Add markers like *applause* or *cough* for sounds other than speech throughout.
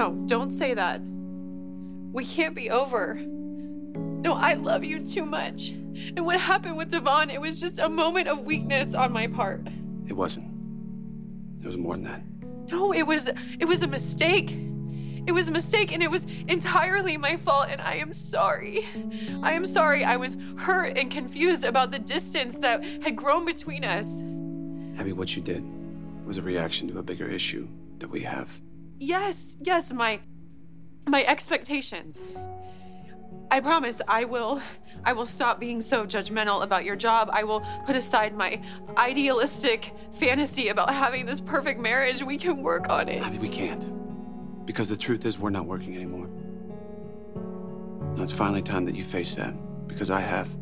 No, don't say that. We can't be over. No, I love you too much. And what happened with Devon, it was just a moment of weakness on my part. It wasn't. It was more than that. No, it was it was a mistake. It was a mistake and it was entirely my fault and I am sorry. I am sorry. I was hurt and confused about the distance that had grown between us. Abby, what you did was a reaction to a bigger issue that we have. Yes, yes, my my expectations. I promise I will I will stop being so judgmental about your job. I will put aside my idealistic fantasy about having this perfect marriage. We can work on it. Abby, we can't. Because the truth is, we're not working anymore. Now it's finally time that you face that, because I have.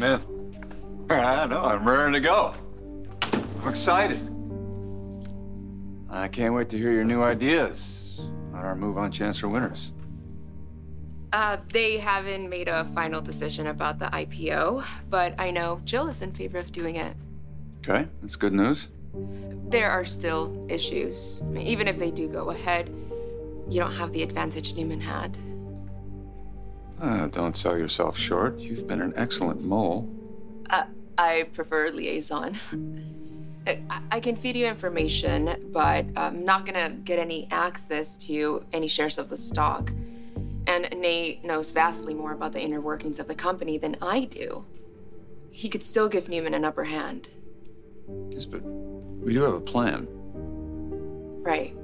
Man, I know, I'm raring to go. I'm excited. I can't wait to hear your new ideas on our move on Chancellor Winters. Uh, they haven't made a final decision about the IPO, but I know Jill is in favor of doing it. Okay, that's good news. There are still issues. I mean, even if they do go ahead, you don't have the advantage Newman had. Uh, don't sell yourself short. You've been an excellent mole. Uh, I prefer liaison. *laughs* I, I can feed you information, but I'm not gonna get any access to any shares of the stock. And Nate knows vastly more about the inner workings of the company than I do. He could still give Newman an upper hand. Yes, but we do have a plan. Right.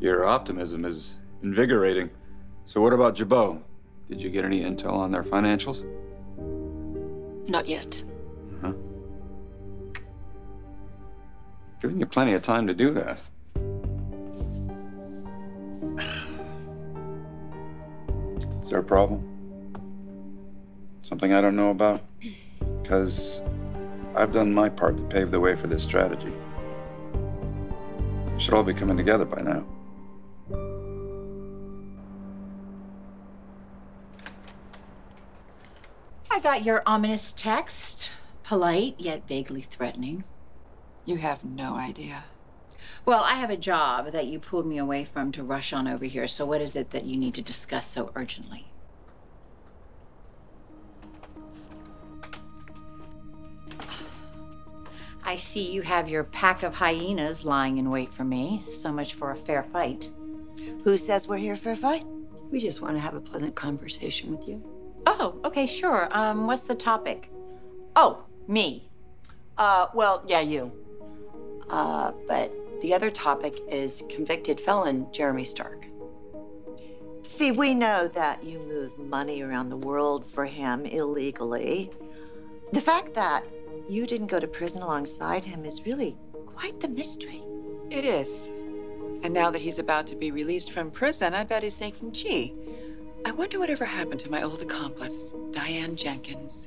Your optimism is invigorating. So what about Jabot? Did you get any intel on their financials? Not yet. Huh? Giving you plenty of time to do that. Is there a problem? Something I don't know about? Because I've done my part to pave the way for this strategy. We should all be coming together by now. Got your ominous text. Polite, yet vaguely threatening. You have no idea. Well, I have a job that you pulled me away from to rush on over here, so what is it that you need to discuss so urgently? *sighs* I see you have your pack of hyenas lying in wait for me. So much for a fair fight. Who says we're here for a fight? We just want to have a pleasant conversation with you. Oh, okay, sure. Um, what's the topic? Oh, me. Uh, well, yeah, you. Uh, but the other topic is convicted felon Jeremy Stark. See, we know that you move money around the world for him illegally. The fact that you didn't go to prison alongside him is really quite the mystery. It is. And now that he's about to be released from prison, I bet he's thinking, gee, I wonder whatever happened to my old accomplice, Diane Jenkins.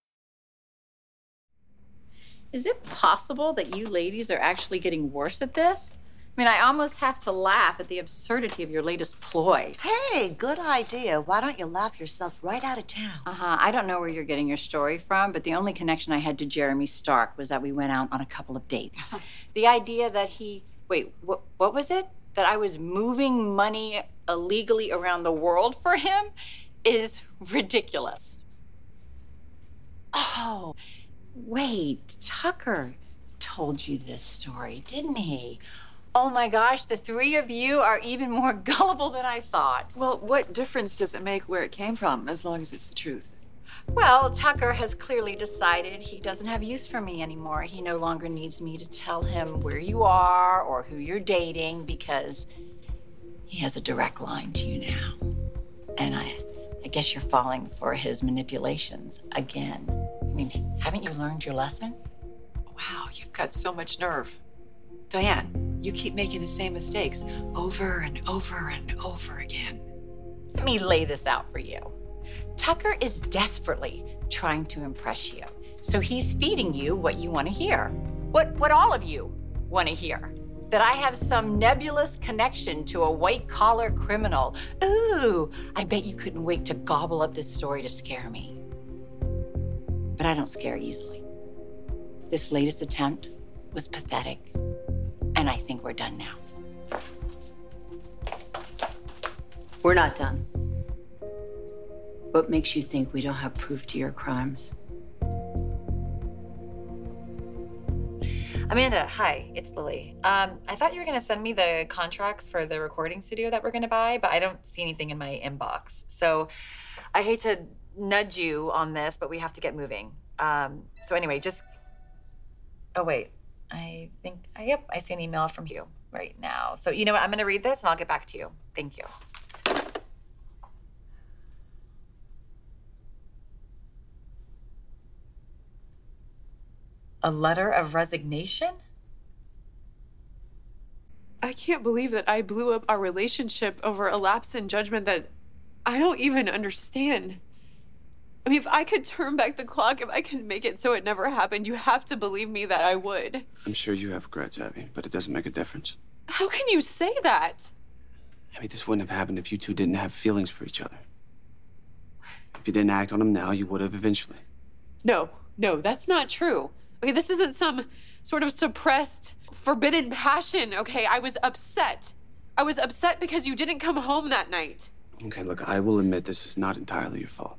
Is it possible that you ladies are actually getting worse at this? I mean, I almost have to laugh at the absurdity of your latest ploy. Hey, good idea. Why don't you laugh yourself right out of town? Uh huh. I don't know where you're getting your story from, but the only connection I had to Jeremy Stark was that we went out on a couple of dates. *laughs* the idea that he. Wait, what, what was it? That I was moving money illegally around the world for him is ridiculous. Oh, wait. Tucker told you this story, didn't he? Oh my gosh, the three of you are even more *laughs* gullible than I thought. Well, what difference does it make where it came from as long as it's the truth? Well, Tucker has clearly decided he doesn't have use for me anymore. He no longer needs me to tell him where you are or who you're dating because he has a direct line to you now. And I I guess you're falling for his manipulations again. I mean, haven't you learned your lesson? Wow, you've got so much nerve. Diane, you keep making the same mistakes over and over and over again. Let me lay this out for you. Tucker is desperately trying to impress you. So he's feeding you what you want to hear. What what all of you want to hear. That I have some nebulous connection to a white collar criminal. Ooh, I bet you couldn't wait to gobble up this story to scare me. But I don't scare easily. This latest attempt was pathetic, and I think we're done now. We're not done. What makes you think we don't have proof to your crimes? Amanda, hi, it's Lily. Um, I thought you were going to send me the contracts for the recording studio that we're going to buy, but I don't see anything in my inbox. So I hate to nudge you on this, but we have to get moving. Um, so anyway, just. Oh, wait. I think, uh, yep, I see an email from you right now. So you know what? I'm going to read this and I'll get back to you. Thank you. A letter of resignation? I can't believe that I blew up our relationship over a lapse in judgment that I don't even understand. I mean, if I could turn back the clock, if I could make it so it never happened, you have to believe me that I would. I'm sure you have regrets, Abby, but it doesn't make a difference. How can you say that? Abby, this wouldn't have happened if you two didn't have feelings for each other. If you didn't act on them now, you would have eventually. No, no, that's not true. Okay, this isn't some sort of suppressed, forbidden passion, okay? I was upset. I was upset because you didn't come home that night. Okay, look, I will admit this is not entirely your fault.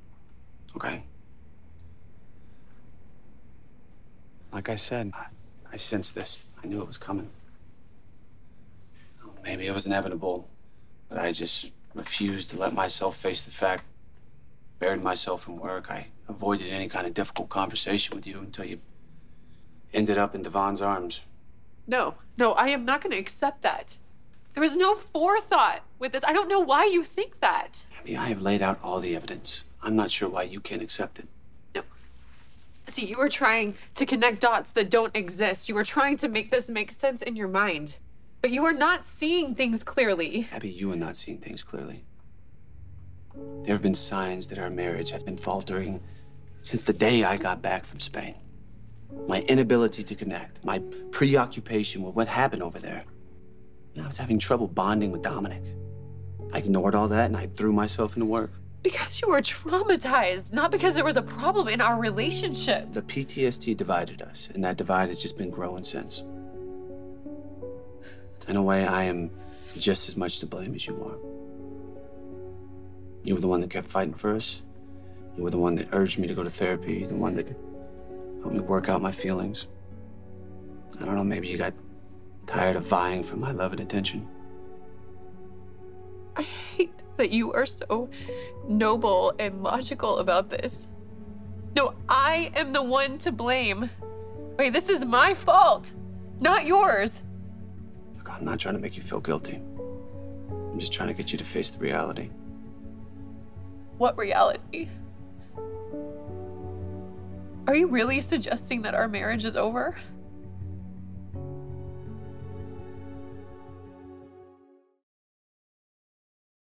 Okay? Like I said, I, I sensed this. I knew it was coming. Um, maybe it was inevitable, but I just refused to let myself face the fact. Buried myself in work. I avoided any kind of difficult conversation with you until you ended up in Devon's arms. No, no, I am not going to accept that. There was no forethought with this. I don't know why you think that. Abby, I have laid out all the evidence. I'm not sure why you can't accept it. No. See, you were trying to connect dots that don't exist. You were trying to make this make sense in your mind. But you are not seeing things clearly. Abby, you are not seeing things clearly. There have been signs that our marriage has been faltering since the day I got back from Spain. My inability to connect, my preoccupation with what happened over there. And I was having trouble bonding with Dominic. I ignored all that and I threw myself into work. Because you were traumatized, not because there was a problem in our relationship. The PTSD divided us, and that divide has just been growing since. In a way, I am just as much to blame as you are. You were the one that kept fighting for us. You were the one that urged me to go to therapy, the one that helped me work out my feelings. I don't know, maybe you got tired of vying for my love and attention. I hate that you are so noble and logical about this. No, I am the one to blame. Wait, this is my fault, not yours. Look, I'm not trying to make you feel guilty. I'm just trying to get you to face the reality. What reality? Are you really suggesting that our marriage is over?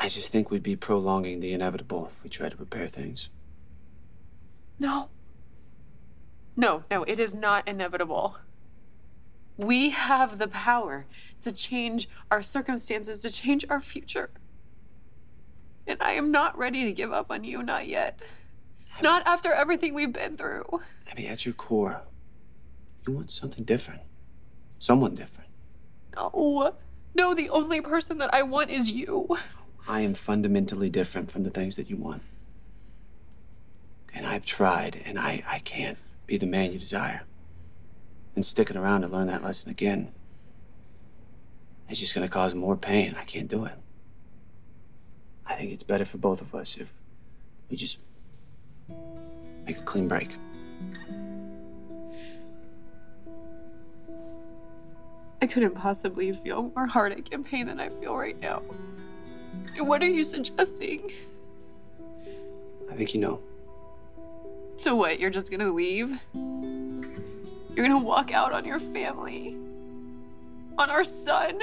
I just think we'd be prolonging the inevitable if we tried to prepare things. No. No, no, it is not inevitable. We have the power to change our circumstances, to change our future. And I am not ready to give up on you, not yet. Not after everything we've been through. Abby, at your core, you want something different. Someone different. No. No, the only person that I want is you. I am fundamentally different from the things that you want. And I've tried, and I, I can't be the man you desire. And sticking around to learn that lesson again is just gonna cause more pain. I can't do it. I think it's better for both of us if we just make a clean break. I couldn't possibly feel more heartache and pain than I feel right now. And what are you suggesting? I think you know. So what, you're just gonna leave? You're gonna walk out on your family? On our son?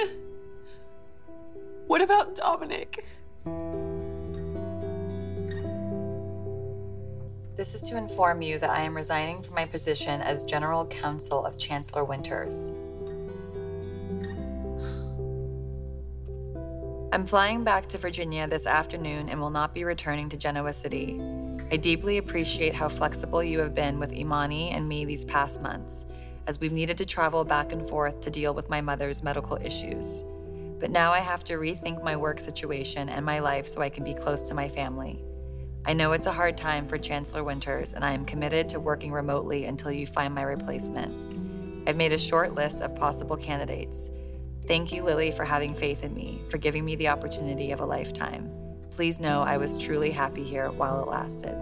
What about Dominic? This is to inform you that I am resigning from my position as General Counsel of Chancellor Winters. I'm flying back to Virginia this afternoon and will not be returning to Genoa City. I deeply appreciate how flexible you have been with Imani and me these past months, as we've needed to travel back and forth to deal with my mother's medical issues. But now I have to rethink my work situation and my life so I can be close to my family. I know it's a hard time for Chancellor Winters, and I am committed to working remotely until you find my replacement. I've made a short list of possible candidates. Thank you, Lily, for having faith in me, for giving me the opportunity of a lifetime. Please know I was truly happy here while it lasted.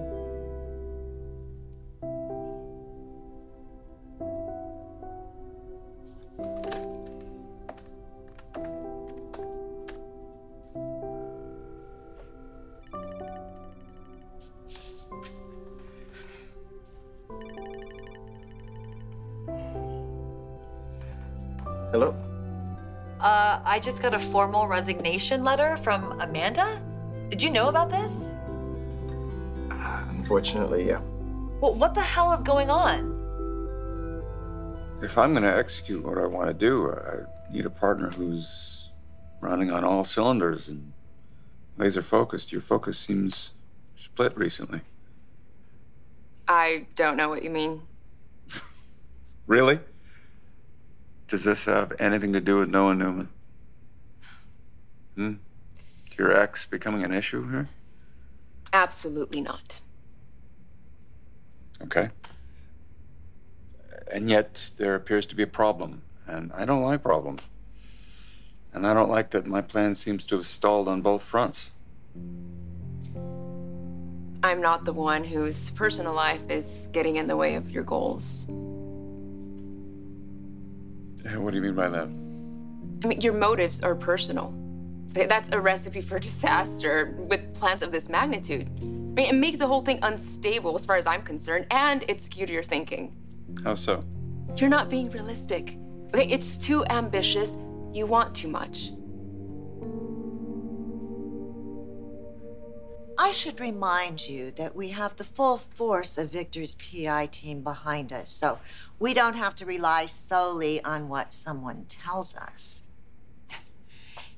Hello? Uh, I just got a formal resignation letter from Amanda. Did you know about this? Unfortunately, yeah. Well, what the hell is going on? If I'm going to execute what I want to do, I need a partner who's running on all cylinders and laser focused. Your focus seems split recently. I don't know what you mean. *laughs* Really? Does this have anything to do with Noah Newman? Hmm? Your ex becoming an issue here? Absolutely not. Okay. And yet, there appears to be a problem, and I don't like problems. And I don't like that my plan seems to have stalled on both fronts. I'm not the one whose personal life is getting in the way of your goals. What do you mean by that? I mean, your motives are personal. That's a recipe for *laughs* disaster with plans of this magnitude. I mean, it makes the whole thing unstable as far as I'm concerned, and it's skewed your thinking. How so? You're not being realistic. Okay, it's too ambitious. You want too much. I should remind you that we have the full force of Victor's PI team behind us, so we don't have to rely solely on what someone tells us.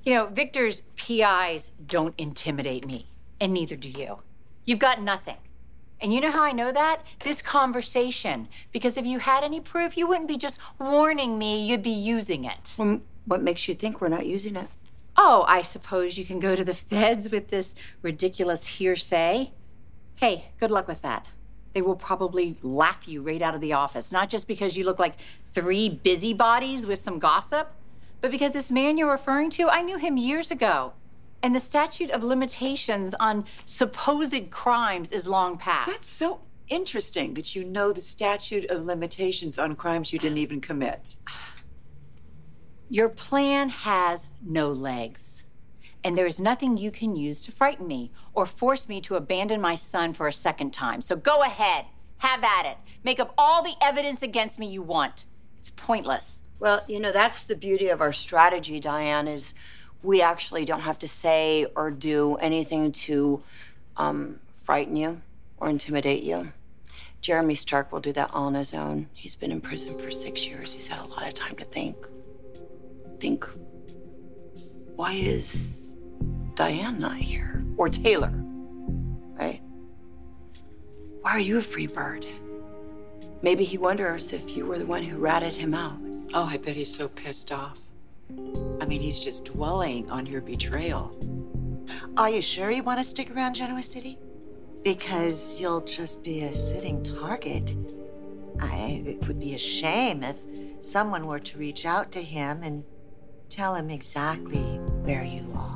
You know, Victor's PIs don't intimidate me, and neither do you. You've got nothing. And you know how I know that? This conversation. Because if you had any proof, you wouldn't be just warning me, you'd be using it. Well, what makes you think we're not using it? Oh, I suppose you can go to the feds with this ridiculous hearsay. Hey, good luck with that. They will probably laugh you right out of the office, not just because you look like three busybodies with some gossip, but because this man you're referring to, I knew him years ago. And the statute of limitations on supposed crimes is long past. That's so interesting that you know the statute of limitations on crimes you didn't even commit. *sighs* *sighs* *sighs* Your plan has no legs. And there is nothing you can use to frighten me or force me to abandon my son for a second time. So go ahead, have at it. Make up all the evidence against me you want. It's pointless. Well, you know, that's the beauty of our strategy, Diane, is we actually don't have to say or do anything to um, frighten you or intimidate you. Jeremy Stark will do that all on his own. He's been in prison for six years. He's had a lot of time to think. Think, why is Diane not here? Or Taylor, right? Why are you a free bird? Maybe he wonders if you were the one who ratted him out. Oh, I bet he's so pissed off. I mean, he's just dwelling on your betrayal. Are you sure you want to stick around Genoa City? Because you'll just be a sitting target. I, it would be a shame if someone were to reach out to him and tell him exactly where you are.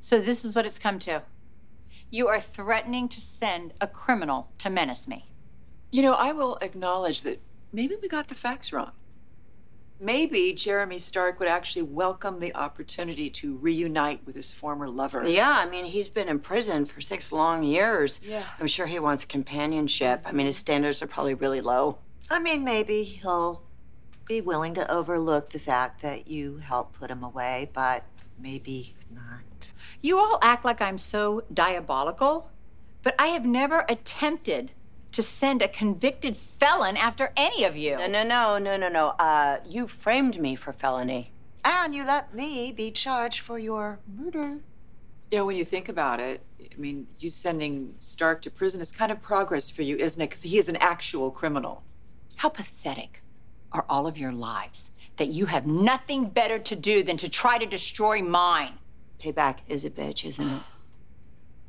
So this is what it's come to. You are threatening to send a criminal to menace me. You know, I will acknowledge that maybe we got the facts wrong. Maybe Jeremy Stark would actually welcome the opportunity to reunite with his former lover. Yeah, I mean, he's been in prison for six long years. Yeah. I'm sure he wants companionship. I mean, his standards are probably really low. I mean, maybe he'll be willing to overlook the fact that you helped put him away, but maybe not. You all act like I'm so diabolical, but I have never attempted to send a convicted felon after any of you. No, no, no, no, no, no. Uh, you framed me for felony. And you let me be charged for your murder. You know, when you think about it, I mean, you sending Stark to prison is kind of progress for you, isn't it? Because he is an actual criminal. How pathetic are all of your lives that you have nothing better to do than to try to destroy mine? Payback is a bitch, isn't it? *sighs*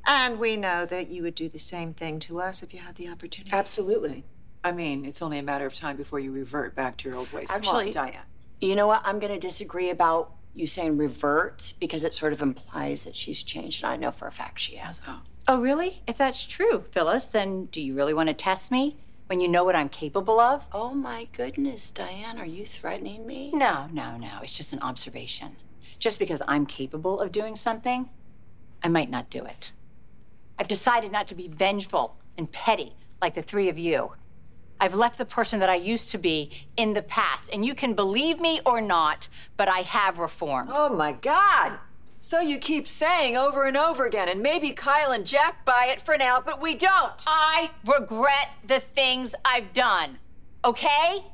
And we know that you would do the same thing to us if you had the opportunity. Absolutely. I mean, it's only a matter of time before you revert back to your old ways. Come Actually- on, Diane. You know what? I'm going to disagree about you saying revert because it sort of implies that she's changed, and I know for a fact she hasn't. Oh. oh, really? If that's true, Phyllis, then do you really want to test me when you know what I'm capable of? Oh my goodness, Diane, are you threatening me? No, no, no. It's just an observation. Just because I'm capable of doing something, I might not do it. I've decided not to be vengeful and petty like the three of you. I've left the person that I used to be in the past, and you can believe me or not, but I have reformed. Oh my God! So you keep saying over and over again, and maybe Kyle and Jack buy it for now, but we don't. I regret the things I've done, okay?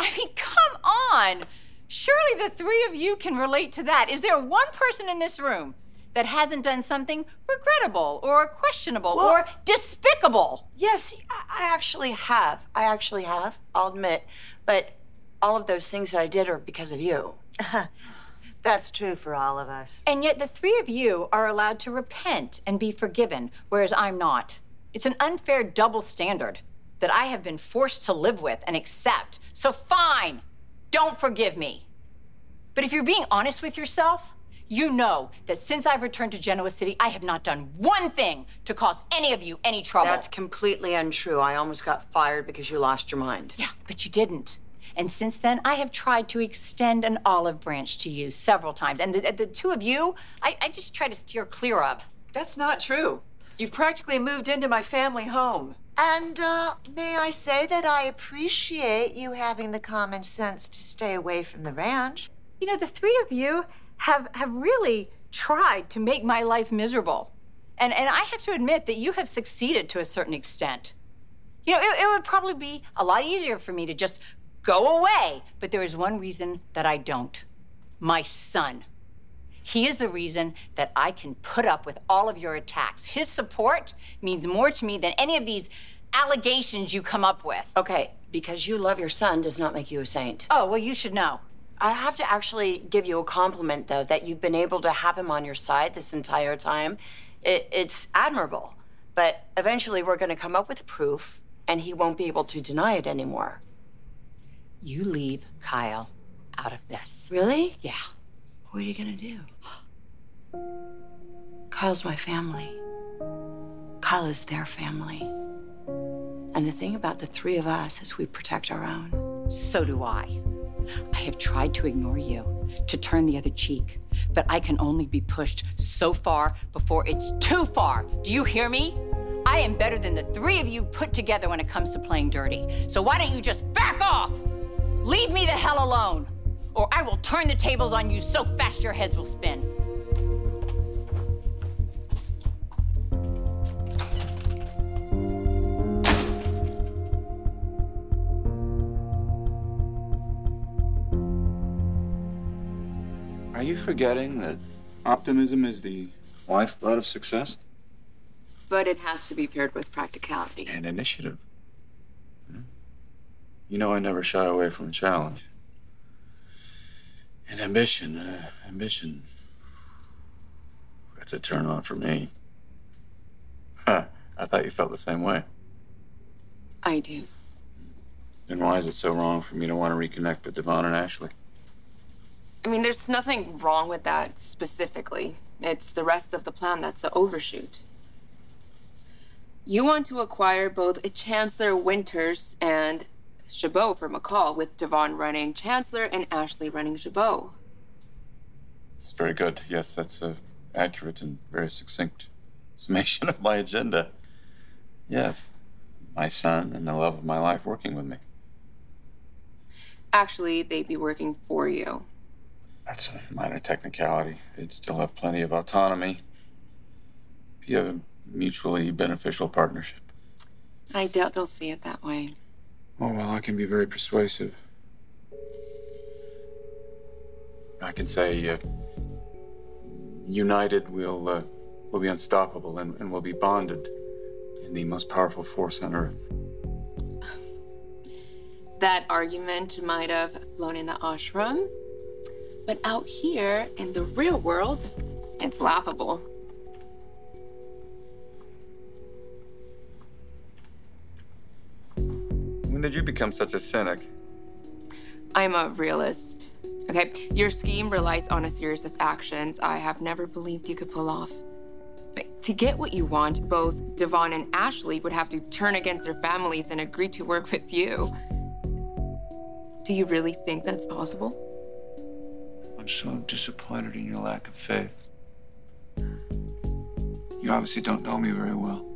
I mean, come on. Surely the three of you can relate to that. Is there one person in this room that hasn't done something regrettable or questionable Well- or despicable? Yes, I I actually have. I actually have, I'll admit. But all of those things that I did are because of you. *laughs* That's true for all of us. And yet the three of you are allowed to repent and be forgiven, whereas I'm not. It's an unfair double standard that I have been forced to live with and accept. So fine, don't forgive me. But if you're being honest with yourself, you know that since I've returned to Genoa City, I have not done one thing to cause any of you any trouble. That's completely untrue. I almost got fired because you lost your mind. Yeah, but you didn't. And since then, I have tried to extend an olive branch to you several times. And the, the two of you, I, I just try to steer clear of. That's not true. You've practically moved into my family home. And uh, may I say that I appreciate you having the common sense to stay away from the ranch. You know, the three of you have, have really tried to make my life miserable. And, and I have to admit that you have succeeded to a certain extent. You know, it, it would probably be a lot easier for me to just go away, but there is one reason that I don't my son. He is the reason that I can put up with all of your attacks. His support means more to me than any of these allegations you come up with. Okay, because you love your son does not make you a saint. Oh, well, you should know. I have to actually give you a compliment, though, that you've been able to have him on your side this entire time. It, it's admirable. But eventually, we're going to come up with proof, and he won't be able to deny it anymore. You leave Kyle out of this. Really? Yeah. What are you going to do? Kyle's my family. Kyle is their family. And the thing about the three of us is we protect our own. So do I. I have tried to ignore you, to turn the other cheek, but I can only be pushed so far before it's too far. Do you hear me? I am better than the three of you put together when it comes to playing dirty. So why don't you just back off? Leave me the hell alone, or I will turn the tables on you so fast your heads will spin. Are you forgetting that optimism is the lifeblood of success? But it has to be paired with practicality. And initiative. Hmm? You know, I never shy away from a challenge. And ambition, uh, ambition. That's a turn on for me. Huh. I thought you felt the same way. I do. Then why is it so wrong for me to want to reconnect with Devon and Ashley? I mean, there's nothing wrong with that specifically. It's the rest of the plan that's the overshoot. You want to acquire both Chancellor Winters and Jabot for McCall, with Devon running Chancellor and Ashley running Jabot. It's very good. Yes, that's a accurate and very succinct *laughs* summation of my agenda. Yes, my son and the love of my life working with me. Actually, they'd be working for you. That's a minor technicality. They'd still have plenty of autonomy. Be a mutually beneficial partnership. I doubt they'll see it that way. Oh, well, I can be very persuasive. I can say, uh, united, we'll, uh, we'll be unstoppable and, and we'll be bonded in the most powerful force on earth. *sighs* That argument might have flown in the ashram, but out here in the real world, it's laughable. Did you become such a cynic? I'm a realist. Okay, your scheme relies on a series of actions I have never believed you could pull off. But to get what you want, both Devon and Ashley would have to turn against their families and agree to work with you. Do you really think that's possible? I'm so disappointed in your lack of faith. You obviously don't know me very well.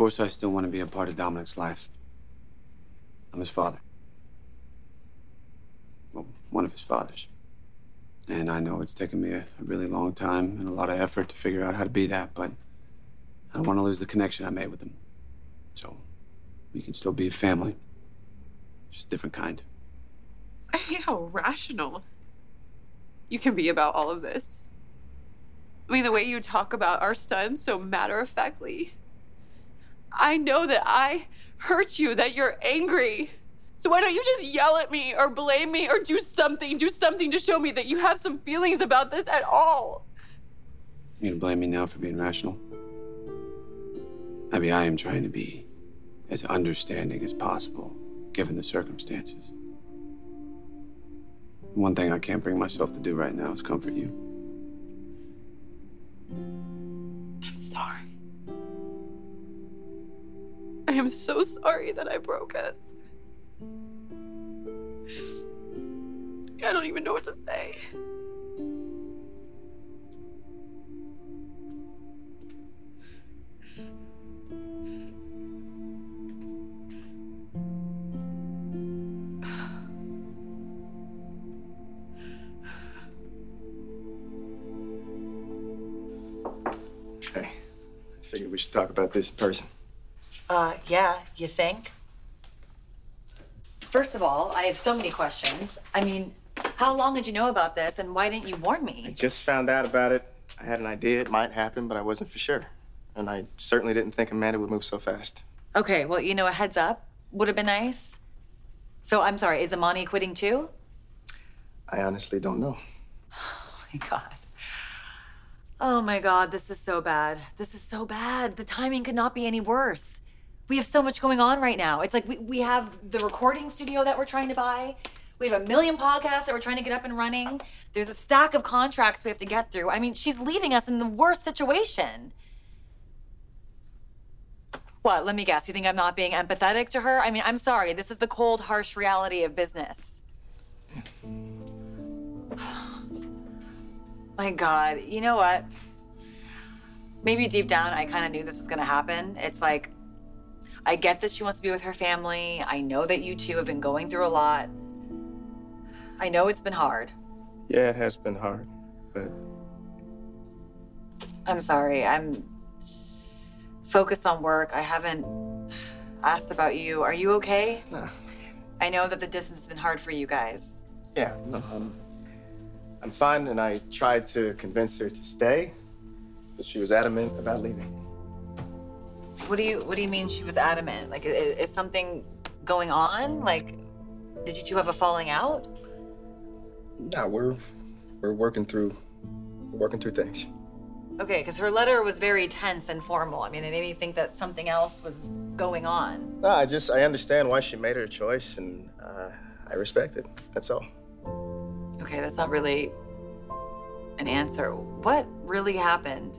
Course, I still want to be a part of Dominic's life. I'm his father. Well, one of his fathers. And I know it's taken me a, a really long time and a lot of effort to figure out how to be that, but I don't want to lose the connection I made with him. So we can still be a family, just different kind. I *laughs* hate how rational you can be about all of this. I mean, the way you talk about our son so matter of factly. I know that I hurt you, that you're angry. So why don't you just yell at me or blame me or do something? Do something to show me that you have some feelings about this at all. You gonna blame me now for being rational? Maybe I am trying to be as understanding as possible, given the circumstances. One thing I can't bring myself to do right now is comfort you. I'm sorry. I am so sorry that I broke us. I don't even know what to say. Hey, I figured we should talk about this in person. Yeah, you think? First of all, I have so many questions. I mean, how long did you know about this and why didn't you warn me? I just found out about it. I had an idea it might happen, but I wasn't for sure. And I certainly didn't think Amanda would move so fast. Okay, well, you know, a heads up would have been nice. So I'm sorry, is Imani quitting too? I honestly don't know. *sighs* Oh my God. Oh my God, this is so bad. This is so bad. The timing could not be any worse. We have so much going on right now. It's like we, we have the recording studio that we're trying to buy. We have a million podcasts that we're trying to get up and running. There's a stack of contracts we have to get through. I mean, she's leaving us in the worst situation. What? Let me guess. You think I'm not being empathetic to her? I mean, I'm sorry. This is the cold, harsh reality of business. *sighs* My God. You know what? Maybe deep down, I kind of knew this was going to happen. It's like, I get that she wants to be with her family. I know that you two have been going through a lot. I know it's been hard. Yeah, it has been hard, but I'm sorry. I'm focused on work. I haven't asked about you. Are you okay? Nah. I know that the distance has been hard for you guys. yeah, no, I'm, I'm fine. And I tried to convince her to stay, but she was adamant about leaving. What do you What do you mean she was adamant? Like, is, is something going on? Like, did you two have a falling out? Nah, we're we're working through we're working through things. Okay, because her letter was very tense and formal. I mean, it made me think that something else was going on. No, I just I understand why she made her choice, and uh, I respect it. That's all. Okay, that's not really an answer. What really happened?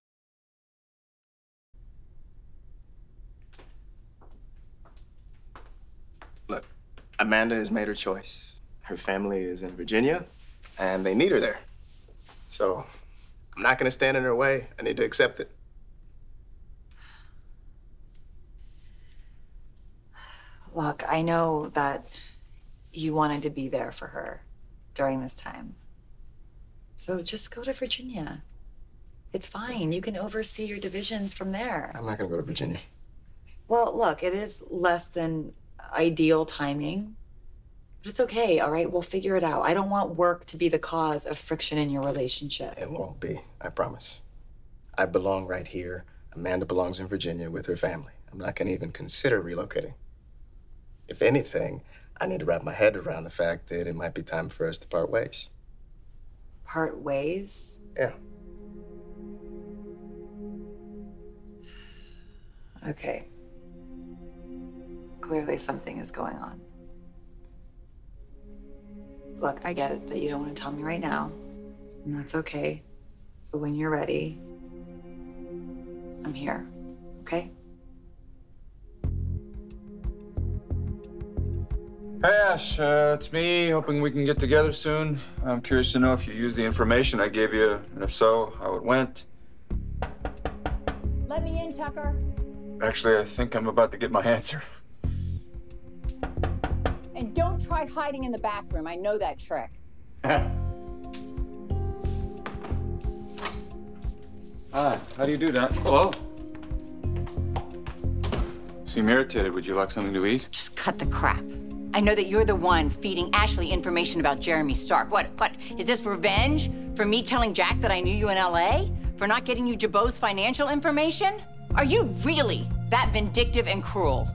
Amanda has made her choice. Her family is in Virginia, and they need her there. So I'm not gonna stand in her way. I need to accept it. Look, I know that you wanted to be there for her during this time. So just go to Virginia. It's fine. You can oversee your divisions from there. I'm not gonna go to Virginia. Well, look, it is less than ideal timing, but it's okay, all right? We'll figure it out. I don't want work to be the cause of friction in your relationship. It won't be, I promise. I belong right here. Amanda belongs in Virginia with her family. I'm not gonna even consider relocating. If anything, I need to wrap my head around the fact that it might be time for us to part ways. Part ways? Yeah. Okay. Clearly, something is going on. Look, I get it that you don't want to tell me right now, and that's okay. But when you're ready, I'm here, okay? Hey Ash, uh, it's me. Hoping we can get together soon. I'm curious to know if you used the information I gave you, and if so, how it went. Let me in, Tucker. Actually, I think I'm about to get my *laughs* answer. And don't try hiding in the bathroom. I know that trick. *laughs* Hi, how do you do that? Hello. Seem irritated. Would you like something to eat? Just cut the crap. I know that you're the one feeding Ashley information about Jeremy Stark. What, what, is this revenge for me telling Jack that I knew you in LA? For not getting you Jabot's financial information? Are you really that vindictive and cruel?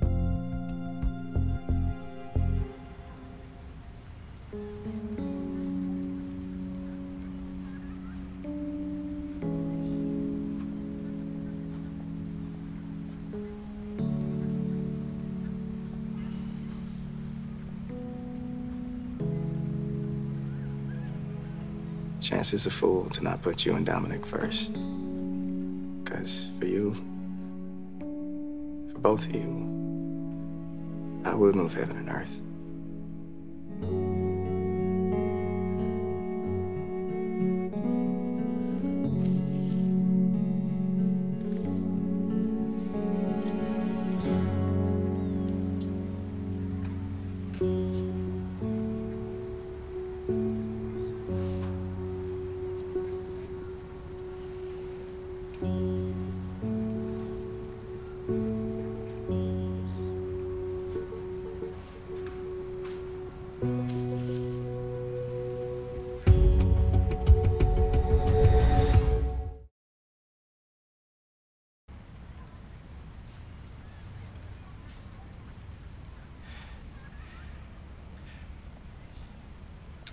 Chance is a fool to not put you and Dominic first. Because for you, for both of you, I would move heaven and earth.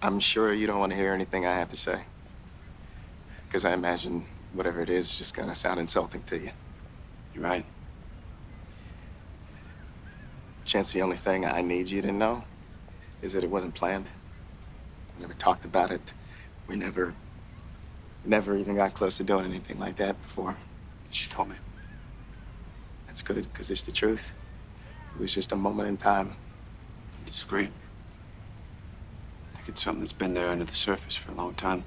I'm sure you don't want to hear anything I have to say. Because I imagine whatever it is just going to sound insulting to you. You're right. Chance, the only thing I need you to know is that it wasn't planned. We never talked about it. We never, never even got close to doing anything like that before. She told me. That's good, because it's the truth. It was just a moment in time. I disagree. It's something that's been there under the surface for a long time.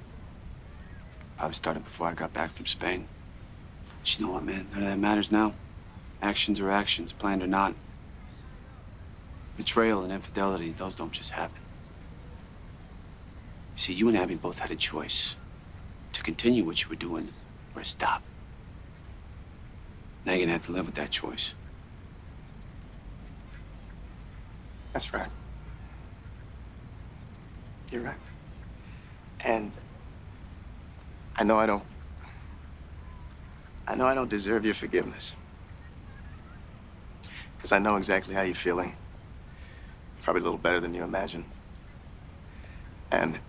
Probably started before I got back from Spain. But you know what, man? None of that matters now. Actions are actions, planned or not. Betrayal and infidelity, those don't just happen. You see, you and Abby both had a choice to continue what you were doing or to stop. Now you're gonna have to live with that choice. That's right. You're right. And I know I don't. I know I don't deserve your forgiveness. Because I know exactly how you're feeling. Probably a little better than you imagine. And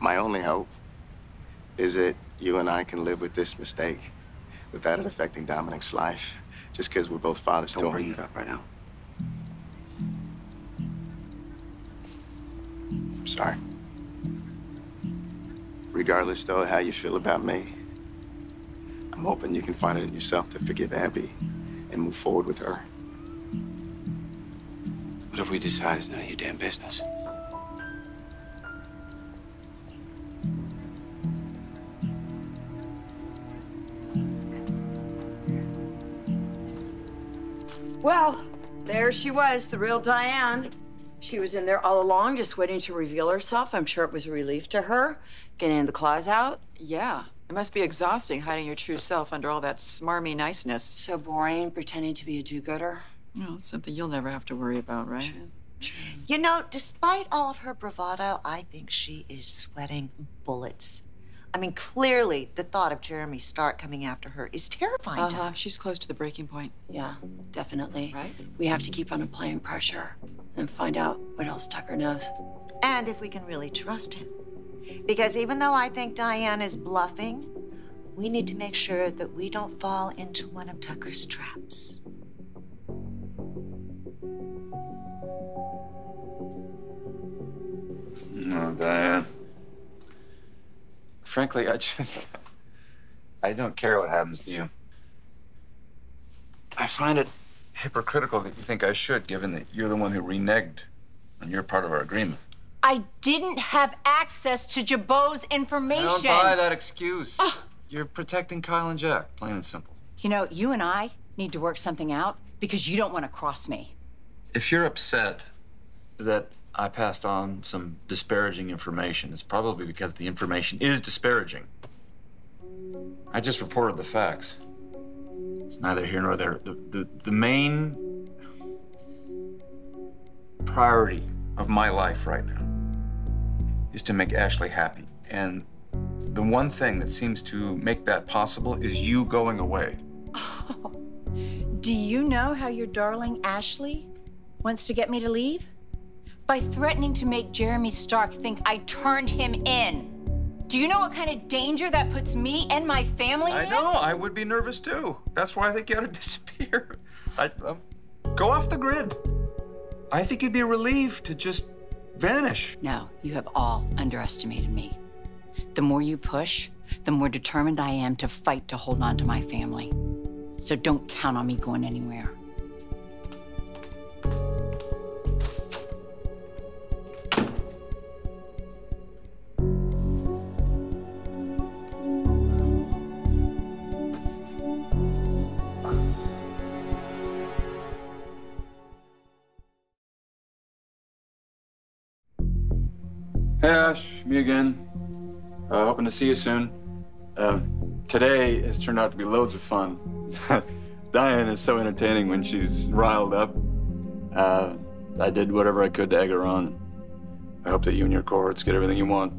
my only hope is that you and I can live with this mistake without it affecting Dominic's life. Just because we're both fathers Don't to bring him. it up right now. I'm sorry. Regardless, though, how you feel about me, I'm hoping you can find it in yourself to forgive Abby and move forward with her. Whatever we decide is none of your damn business. Well, there she was, the real Diane. She was in there all along, just waiting to reveal herself. I'm sure it was a relief to her, getting the claws out. Yeah. It must be exhausting hiding your true self under all that smarmy niceness. So boring, pretending to be a do-gooder. Well, it's something you'll never have to worry about, right? True. True. You know, despite all of her bravado, I think she is sweating bullets. I mean, clearly, the thought of Jeremy Stark coming after her is terrifying to Uh-huh. her. She's close to the breaking point. Yeah, definitely. Right? We have to keep on applying pressure and find out what else Tucker knows. And if we can really trust him. Because even though I think Diane is bluffing, we need to make sure that we don't fall into one of Tucker's traps. No, Diane. Frankly, I just. *laughs* I don't care what happens to you. I find it hypocritical that you think I should, given that you're the one who reneged on your part of our agreement. I didn't have access to Jabot's information. I don't buy that excuse. You're protecting Kyle and Jack, plain and simple. You know, you and I need to work something out because you don't want to cross me. If you're upset that I passed on some disparaging information, it's probably because the information is disparaging. I just reported the facts. It's neither here nor there. The, the, the main priority of my life right now is to make Ashley happy. And the one thing that seems to make that possible is you going away. *laughs* Do you know how your darling Ashley wants to get me to leave? By threatening to make Jeremy Stark think I turned him in. Do you know what kind of danger that puts me and my family in? I in? know, I would be nervous too. That's why I think you ought to *laughs* disappear. I, um, go off the grid. I think you'd be relieved to just vanish. No, you have all underestimated me. The more you push, the more determined I am to fight to hold on to my family. So don't count on me going anywhere. Hey Ash, me again. Uh, hoping to see you soon. Uh, today has turned out to be loads of fun. *laughs* Diane is so entertaining when she's riled up. Uh, I did whatever I could to egg her on. I hope that you and your cohorts get everything you want.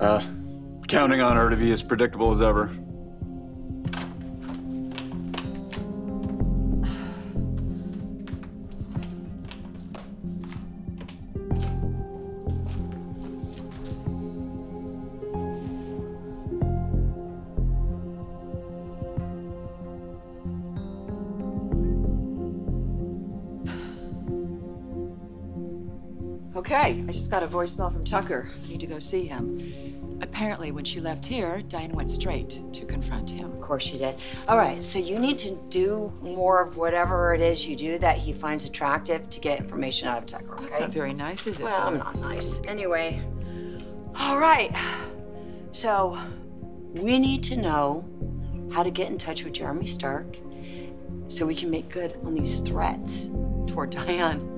Uh, counting on her to be as predictable as ever. Just got a voicemail from Tucker. I need to go see him. Apparently, when she left here, Diane went straight to confront him. Of course she did. All right, so you need to do more of whatever it is you do that he finds attractive to get information out of Tucker, okay? That's not very nice, is it? Well, I'm not nice. Anyway, all right. So, we need to know how to get in touch with Jeremy Stark so we can make good on these threats toward *laughs* Diane.